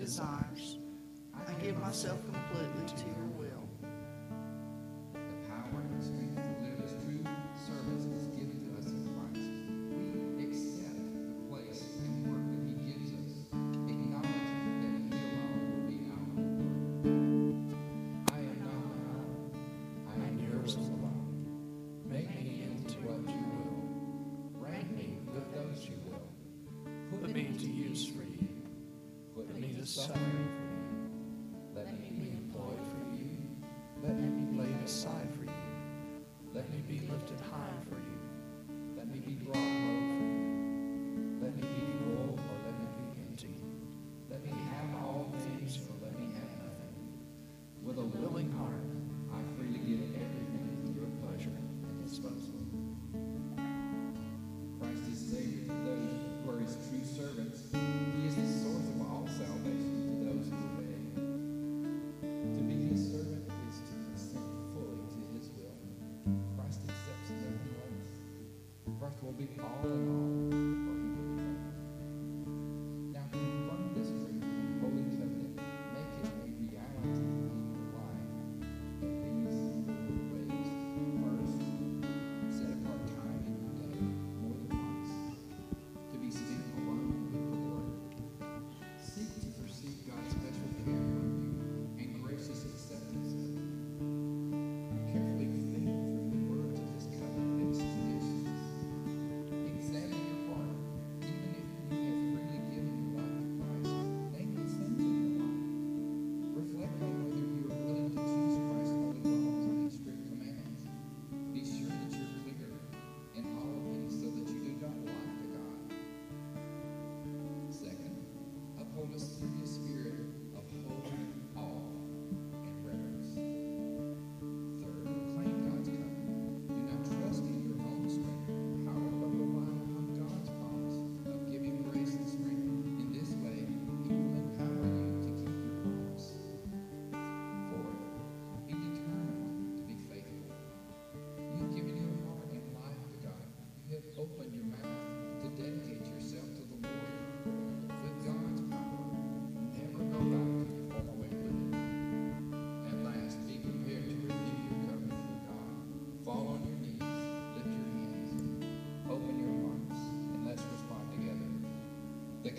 desires. I give myself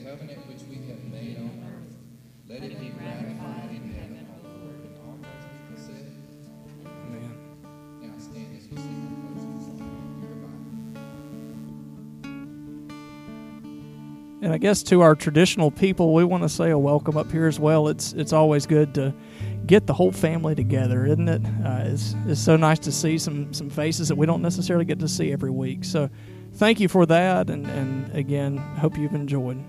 covenant which we have made on earth, let it be ratified in heaven, and And I guess to our traditional people, we want to say a welcome up here as well. It's it's always good to get the whole family together, isn't it? Uh, it's, it's so nice to see some some faces that we don't necessarily get to see every week. So thank you for that. And, and again, hope you've enjoyed.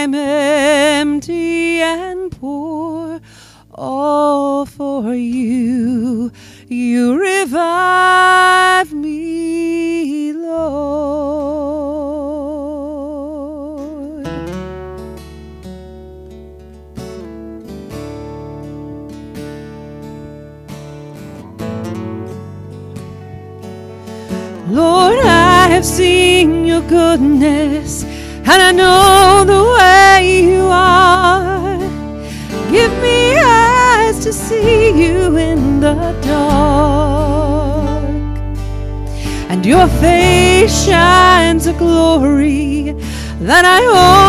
I'm empty and poor, all for you. You revive me, Lord. Lord, I have seen your goodness and I know the way you are. Give me eyes to see you in the dark, and your face shines a glory that I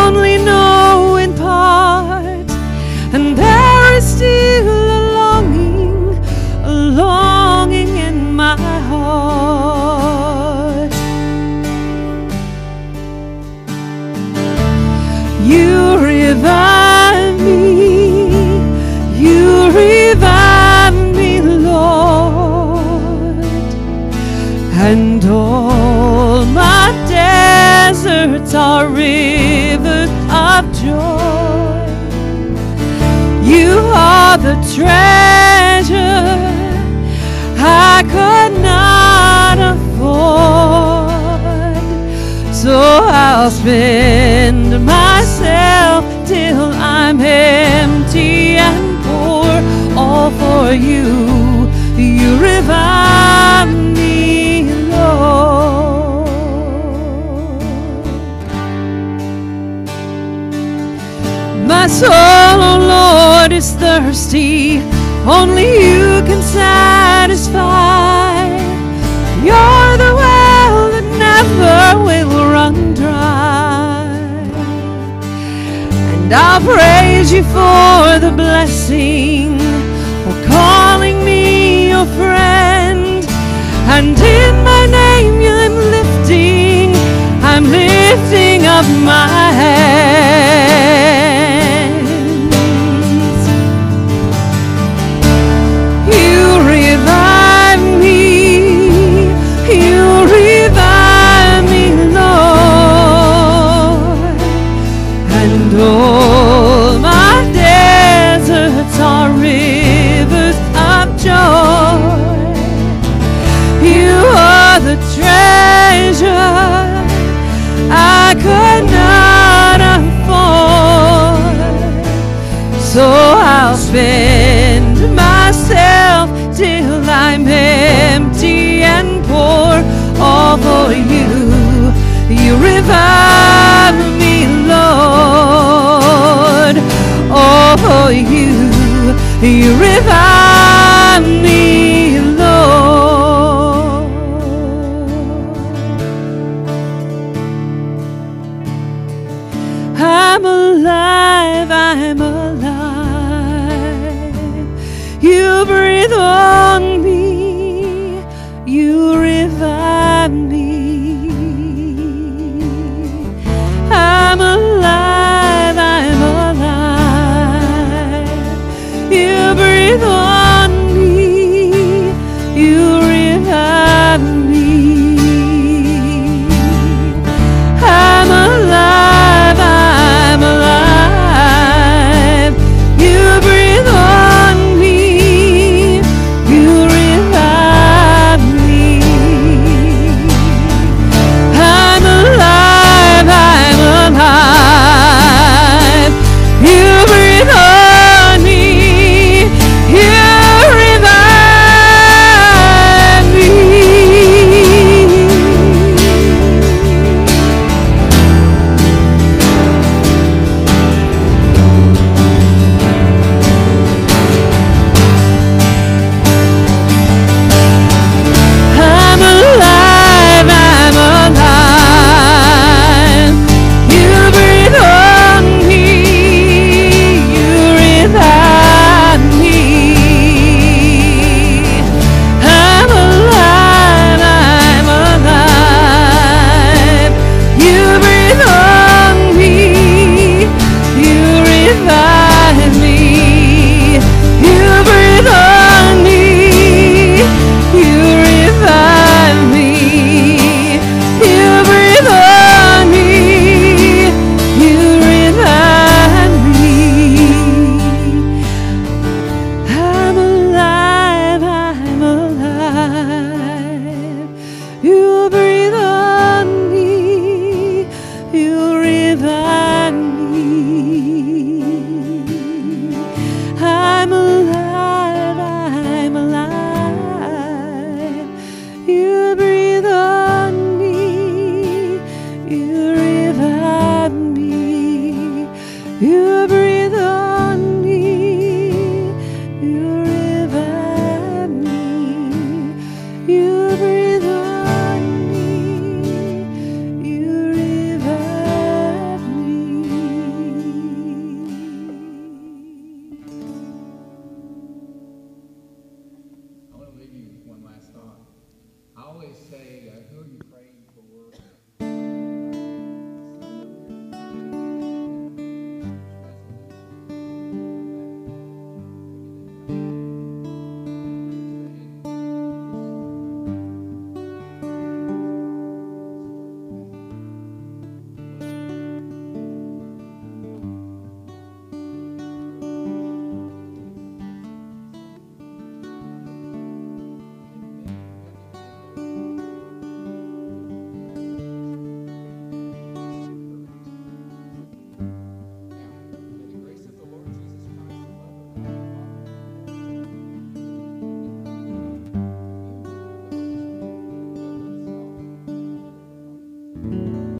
only know in part, and there is still and all my deserts are rivers of joy. You are the treasure I could not afford, so I'll spend myself till I'm empty and poor, all for you. You revive soul, oh Lord, is thirsty. Only you can satisfy. You're the well that never will run dry. And I'll praise you for the blessing, for calling me your friend. And in my name I'm lifting, I'm lifting up my hands. You revive